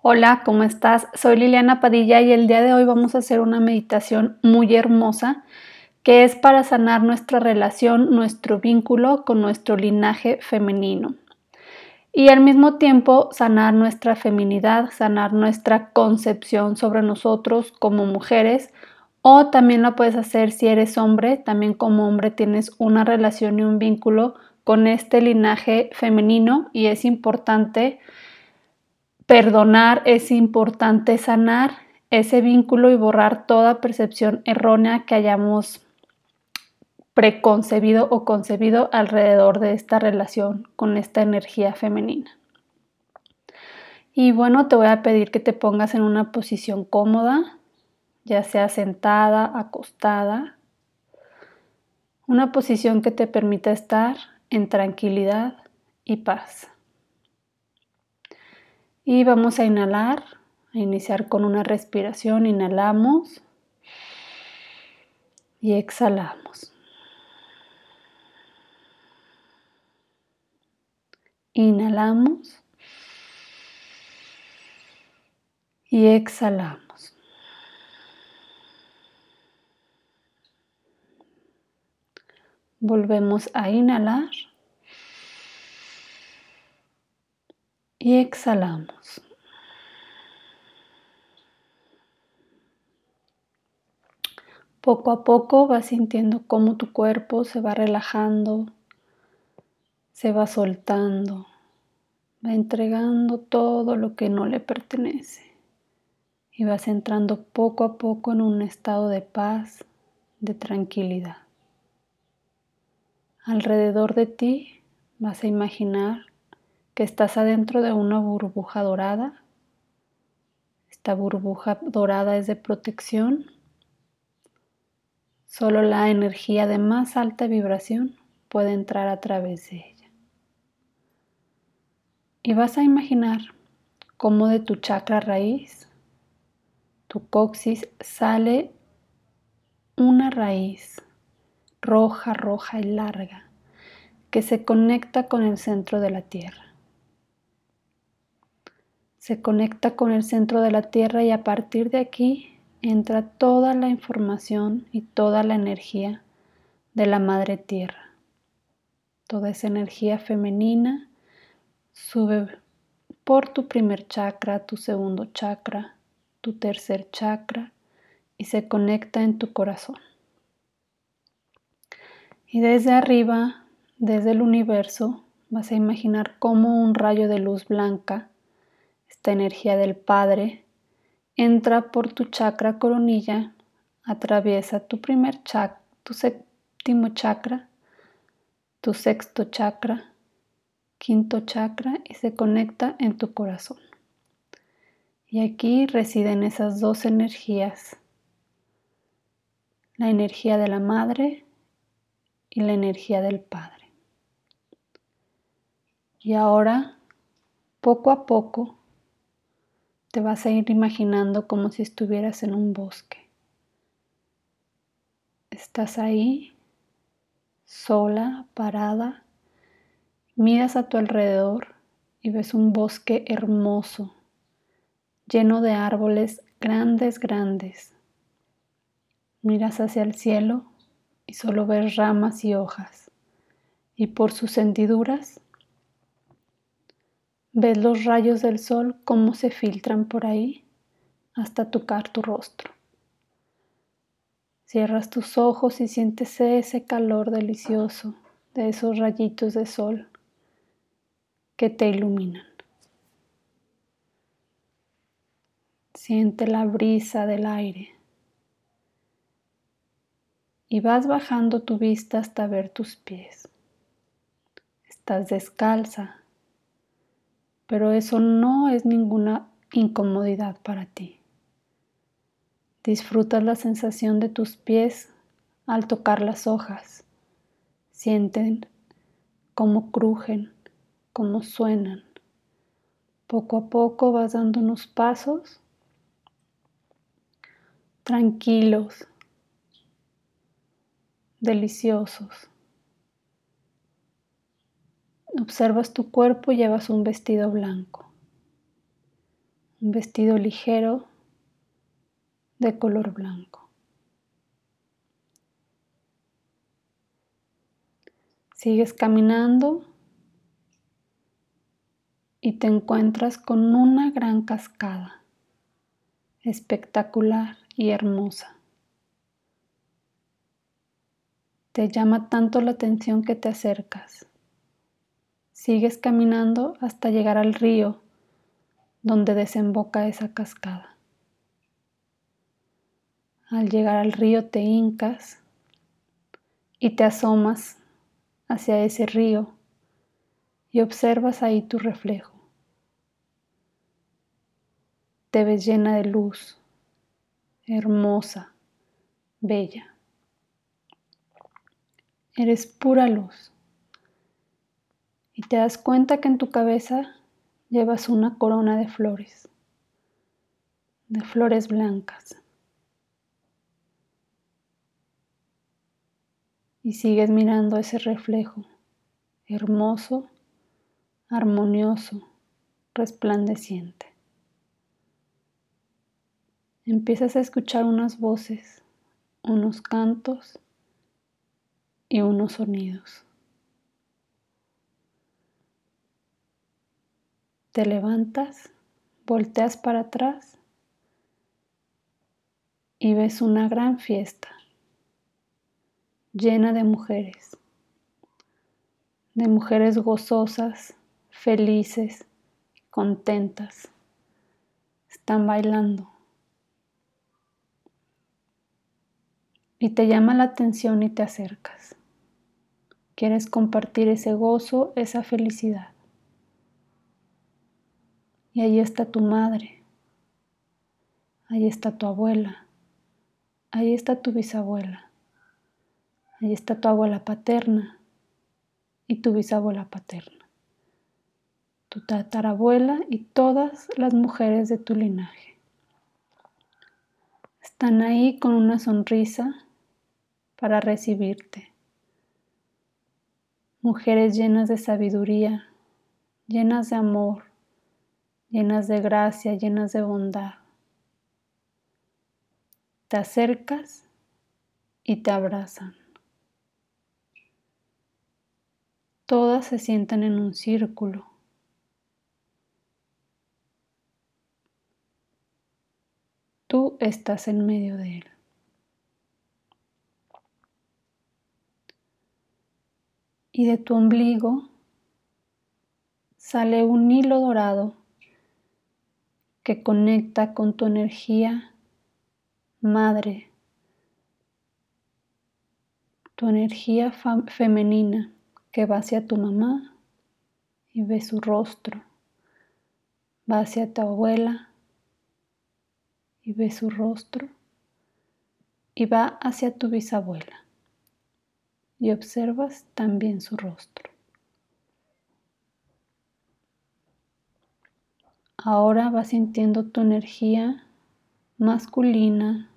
Hola, ¿cómo estás? Soy Liliana Padilla y el día de hoy vamos a hacer una meditación muy hermosa que es para sanar nuestra relación, nuestro vínculo con nuestro linaje femenino. Y al mismo tiempo sanar nuestra feminidad, sanar nuestra concepción sobre nosotros como mujeres. O también lo puedes hacer si eres hombre, también como hombre tienes una relación y un vínculo con este linaje femenino y es importante Perdonar es importante sanar ese vínculo y borrar toda percepción errónea que hayamos preconcebido o concebido alrededor de esta relación con esta energía femenina. Y bueno, te voy a pedir que te pongas en una posición cómoda, ya sea sentada, acostada, una posición que te permita estar en tranquilidad y paz. Y vamos a inhalar, a iniciar con una respiración. Inhalamos y exhalamos. Inhalamos y exhalamos. Volvemos a inhalar y exhalamos. Poco a poco vas sintiendo cómo tu cuerpo se va relajando, se va soltando, va entregando todo lo que no le pertenece y vas entrando poco a poco en un estado de paz, de tranquilidad. Alrededor de ti vas a imaginar que estás adentro de una burbuja dorada. Esta burbuja dorada es de protección. Solo la energía de más alta vibración puede entrar a través de ella. Y vas a imaginar cómo de tu chakra raíz, tu coxis, sale una raíz roja, roja y larga que se conecta con el centro de la tierra se conecta con el centro de la Tierra y a partir de aquí entra toda la información y toda la energía de la Madre Tierra. Toda esa energía femenina sube por tu primer chakra, tu segundo chakra, tu tercer chakra y se conecta en tu corazón. Y desde arriba, desde el universo, vas a imaginar como un rayo de luz blanca esta energía del Padre entra por tu chakra coronilla, atraviesa tu primer chakra, tu séptimo chakra, tu sexto chakra, quinto chakra y se conecta en tu corazón. Y aquí residen esas dos energías, la energía de la madre y la energía del padre. Y ahora, poco a poco, te vas a ir imaginando como si estuvieras en un bosque. Estás ahí, sola, parada, miras a tu alrededor y ves un bosque hermoso, lleno de árboles grandes, grandes. Miras hacia el cielo y solo ves ramas y hojas, y por sus hendiduras Ves los rayos del sol cómo se filtran por ahí hasta tocar tu rostro. Cierras tus ojos y sientes ese calor delicioso de esos rayitos de sol que te iluminan. Siente la brisa del aire y vas bajando tu vista hasta ver tus pies. Estás descalza pero eso no es ninguna incomodidad para ti. Disfrutas la sensación de tus pies al tocar las hojas. Sienten cómo crujen, cómo suenan. Poco a poco vas dando unos pasos tranquilos, deliciosos. Observas tu cuerpo y llevas un vestido blanco. un vestido ligero de color blanco. Sigues caminando y te encuentras con una gran cascada, espectacular y hermosa. Te llama tanto la atención que te acercas. Sigues caminando hasta llegar al río donde desemboca esa cascada. Al llegar al río te hincas y te asomas hacia ese río y observas ahí tu reflejo. Te ves llena de luz, hermosa, bella. Eres pura luz. Y te das cuenta que en tu cabeza llevas una corona de flores, de flores blancas. Y sigues mirando ese reflejo hermoso armonioso, resplandeciente. Empiezas a escuchar unas voces, unos cantos y unos sonidos. Te levantas, volteas para atrás y ves una gran fiesta llena de mujeres, de mujeres gozosas, felices, contentas. Están bailando. Y te llama la atención y te acercas. Quieres compartir ese gozo, esa felicidad. Y ahí está tu madre. Ahí está tu abuela. Ahí está tu bisabuela. Ahí está tu abuela paterna y tu bisabuela paterna tu tatarabuela y todas las mujeres de tu linaje. Están ahí con una sonrisa para recibirte. Mujeres llenas de sabiduría, llenas de amor, llenas de gracia, llenas de bondad. Te acercas y te abrazan. Todas se sientan en un círculo Tú estás en medio de él. Y de tu ombligo sale un hilo dorado que conecta con tu energía madre, tu energía femenina que va hacia tu mamá y ve su rostro, va hacia tu abuela y ve su rostro. Y va hacia tu bisabuela y observas también su rostro. Ahora vas sintiendo tu energía masculina,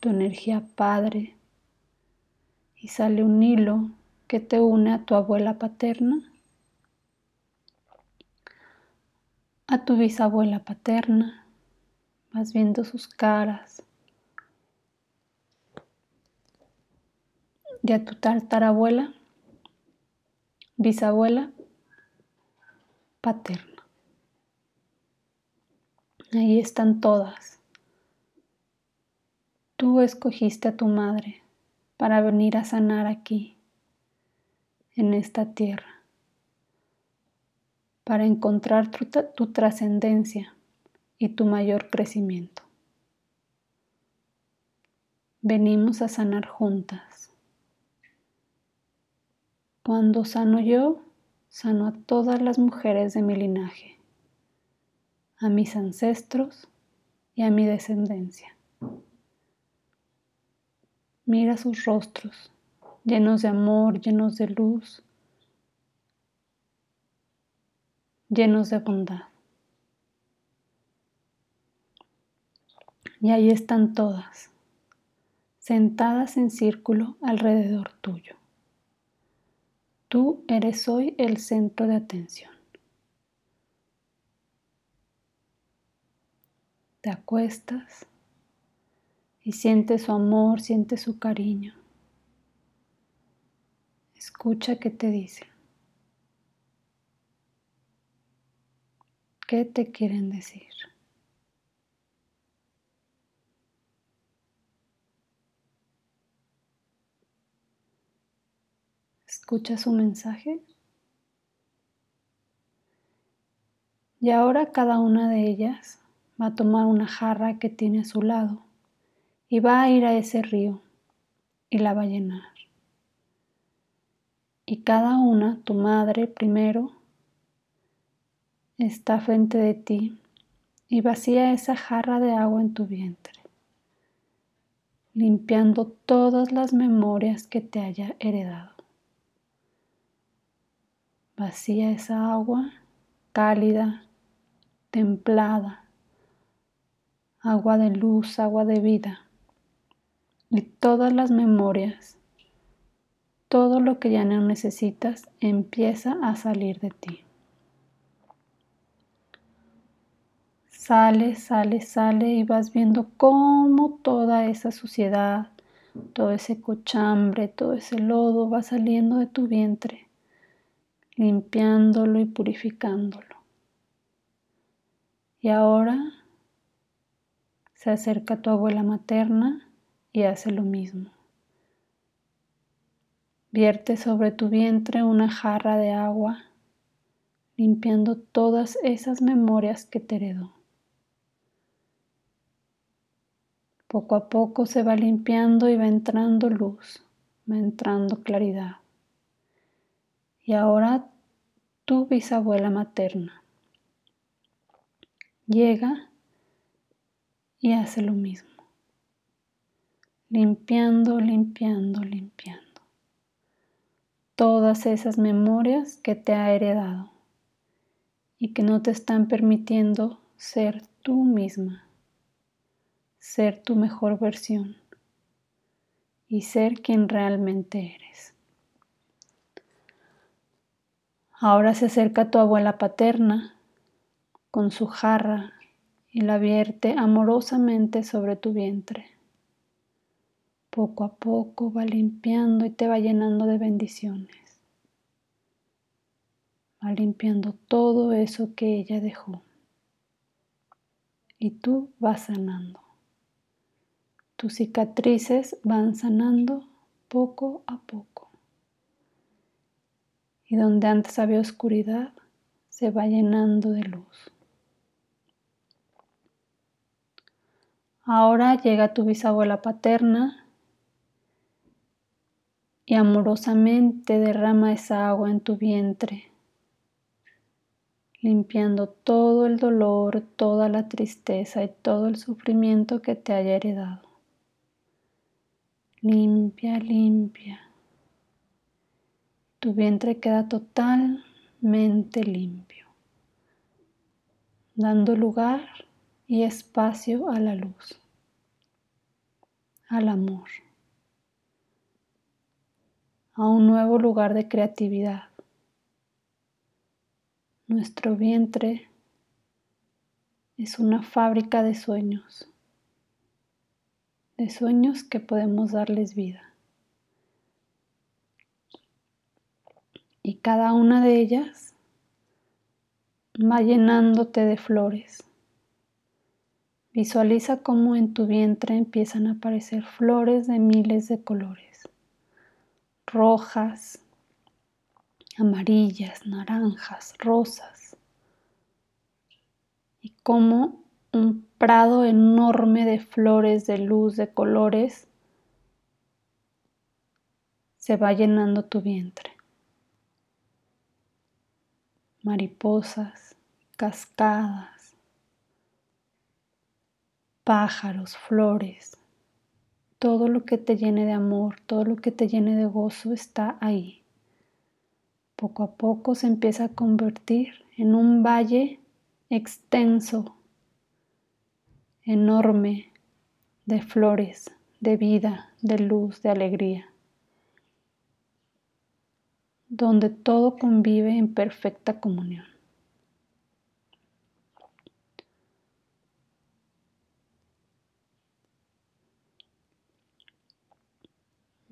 tu energía padre y sale un hilo que te une a tu abuela paterna, a tu bisabuela paterna vas viendo sus caras. Y a tu tartarabuela, bisabuela, paterna. Ahí están todas. Tú escogiste a tu madre para venir a sanar aquí, en esta tierra, para encontrar tu, tu trascendencia y tu mayor crecimiento. Venimos a sanar juntas. Cuando sano yo, sano a todas las mujeres de mi linaje, a mis ancestros y a mi descendencia. Mira sus rostros, llenos de amor, llenos de luz, llenos de bondad. Y ahí están todas, sentadas en círculo alrededor tuyo. Tú eres hoy el centro de atención. Te acuestas y siente su amor, siente su cariño. Escucha qué te dice. ¿Qué te quieren decir? Escucha su mensaje. Y ahora cada una de ellas va a tomar una jarra que tiene a su lado y va a ir a ese río y la va a llenar. Y cada una, tu madre primero, está frente de ti y vacía esa jarra de agua en tu vientre, limpiando todas las memorias que te haya heredado. Vacía esa agua cálida, templada, agua de luz, agua de vida y todas las memorias, todo lo que ya no necesitas empieza a salir de ti. Sale, sale, sale y vas viendo cómo toda esa suciedad, todo ese cochambre, todo ese lodo va saliendo de tu vientre, limpiándolo y purificándolo. Y ahora se acerca tu abuela materna y hace lo mismo. Vierte sobre tu vientre una jarra de agua, limpiando todas esas memorias que te heredó. Poco a poco se va limpiando y va entrando luz, va entrando claridad. Y ahora tu bisabuela materna llega y hace lo mismo limpiando, limpiando, limpiando. Todas esas memorias que te ha heredado y que no te están permitiendo ser tú misma, ser tu mejor versión y ser quien realmente eres. Ahora se acerca tu abuela paterna con su jarra y la vierte amorosamente sobre tu vientre poco a poco va limpiando y te va llenando de bendiciones. Va limpiando todo eso que ella dejó. Y tú vas sanando. Tus cicatrices van sanando poco a poco. Y donde antes había oscuridad, se va llenando de luz. Ahora llega tu bisabuela paterna y amorosamente derrama esa agua en tu vientre, limpiando todo el dolor, toda la tristeza y todo el sufrimiento que te haya heredado. Limpia, limpia. Tu vientre queda totalmente limpio, dando lugar y espacio a la luz, al amor a un nuevo lugar de creatividad. Nuestro vientre es una fábrica de sueños, de sueños que podemos darles vida. Y cada una de ellas va llenándote de flores. Visualiza cómo en tu vientre empiezan a aparecer flores de miles de colores rojas, amarillas, naranjas, rosas. Y como un prado enorme de flores, de luz, de colores, se va llenando tu vientre. Mariposas, cascadas, pájaros, flores, todo lo que te llene de amor, todo lo que te llene de gozo está ahí. Poco a poco se empieza a convertir en un valle extenso, enorme, de flores, de vida, de luz, de alegría, donde todo convive en perfecta comunión.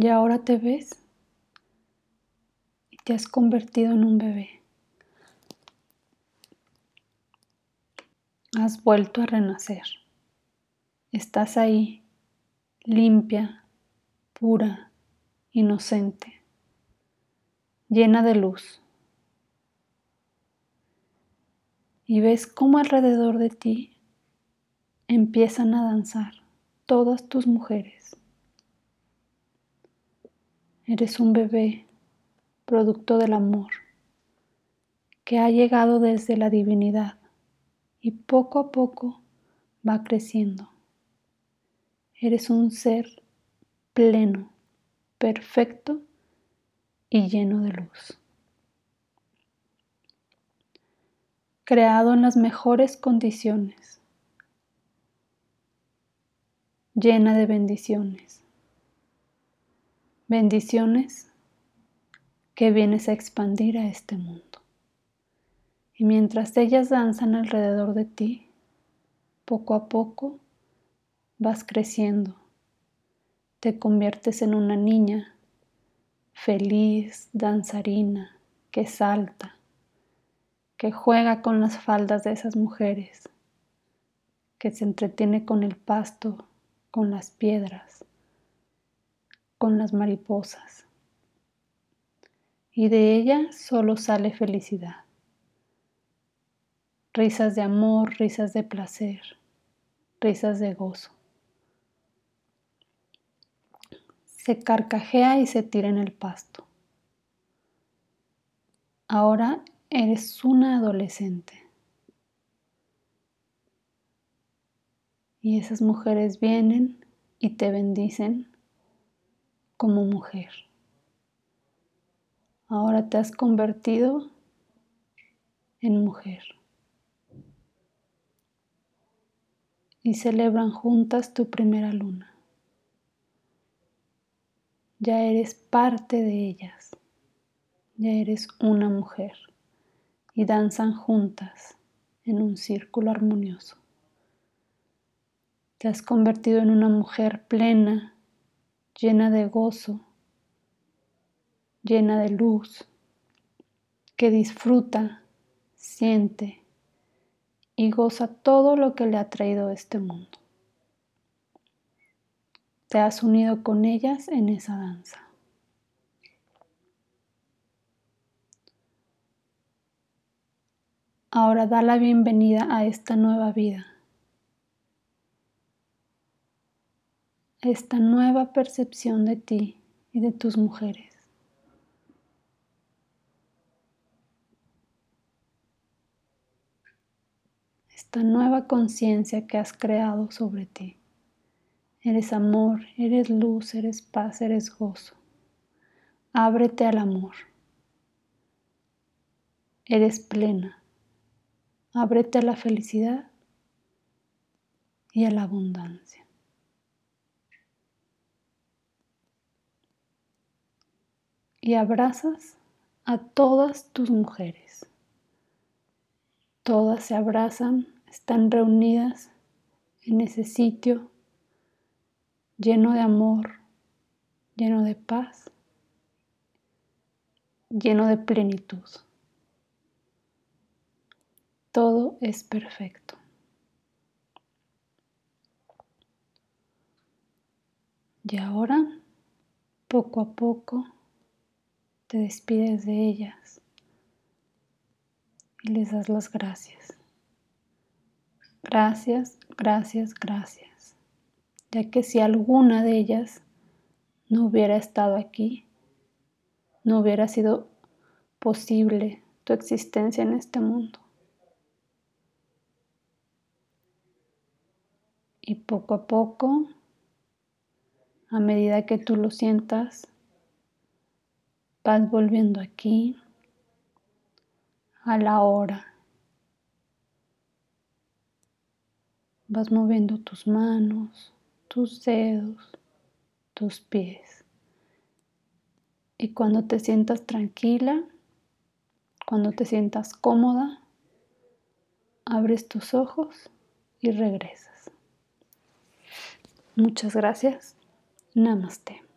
Y ahora te ves y te has convertido en un bebé. Has vuelto a renacer. Estás ahí, limpia, pura, inocente, llena de luz. Y ves cómo alrededor de ti empiezan a danzar todas tus mujeres. Eres un bebé producto del amor que ha llegado desde la divinidad y poco a poco va creciendo. Eres un ser pleno, perfecto y lleno de luz. Creado en las mejores condiciones, llena de bendiciones bendiciones que vienes a expandir a este mundo. Y mientras ellas danzan alrededor de ti, poco a poco vas creciendo, te conviertes en una niña feliz, danzarina, que salta, que juega con las faldas de esas mujeres, que se entretiene con el pasto, con las piedras, con las mariposas. Y de ella solo sale felicidad. Risas de amor, risas de placer, risas de gozo. Se carcajea y se tira en el pasto. Ahora eres una adolescente. Y esas mujeres vienen y te bendicen como mujer. Ahora te has convertido en mujer. Y celebran juntas tu primera luna. Ya eres parte de ellas. Ya eres una mujer. Y danzan juntas en un círculo armonioso. Te has convertido en una mujer plena llena de gozo, llena de luz, que disfruta, siente y goza todo lo que le ha traído este mundo. Te has unido con ellas en esa danza. Ahora da la bienvenida a esta nueva vida esta nueva percepción de ti y de tus mujeres. Esta nueva conciencia que has creado sobre ti. Eres amor, eres luz, eres paz, eres gozo. Ábrete al amor. Eres plena. Ábrete a la felicidad y a la abundancia. Y abrazas a todas tus mujeres. Todas se abrazan, están reunidas en ese sitio lleno de amor, lleno de paz, lleno de plenitud. Todo es perfecto. Y ahora, poco a poco, te despides de ellas y les das las gracias. Gracias, gracias, gracias. Ya que si alguna de ellas no hubiera estado aquí, no hubiera sido posible tu existencia en este mundo. Y poco a poco, a medida que tú lo sientas, Vas volviendo aquí a la hora. Vas moviendo tus manos, tus dedos, tus pies. Y cuando te sientas tranquila, cuando te sientas cómoda, abres tus ojos y regresas. Muchas gracias. Namaste.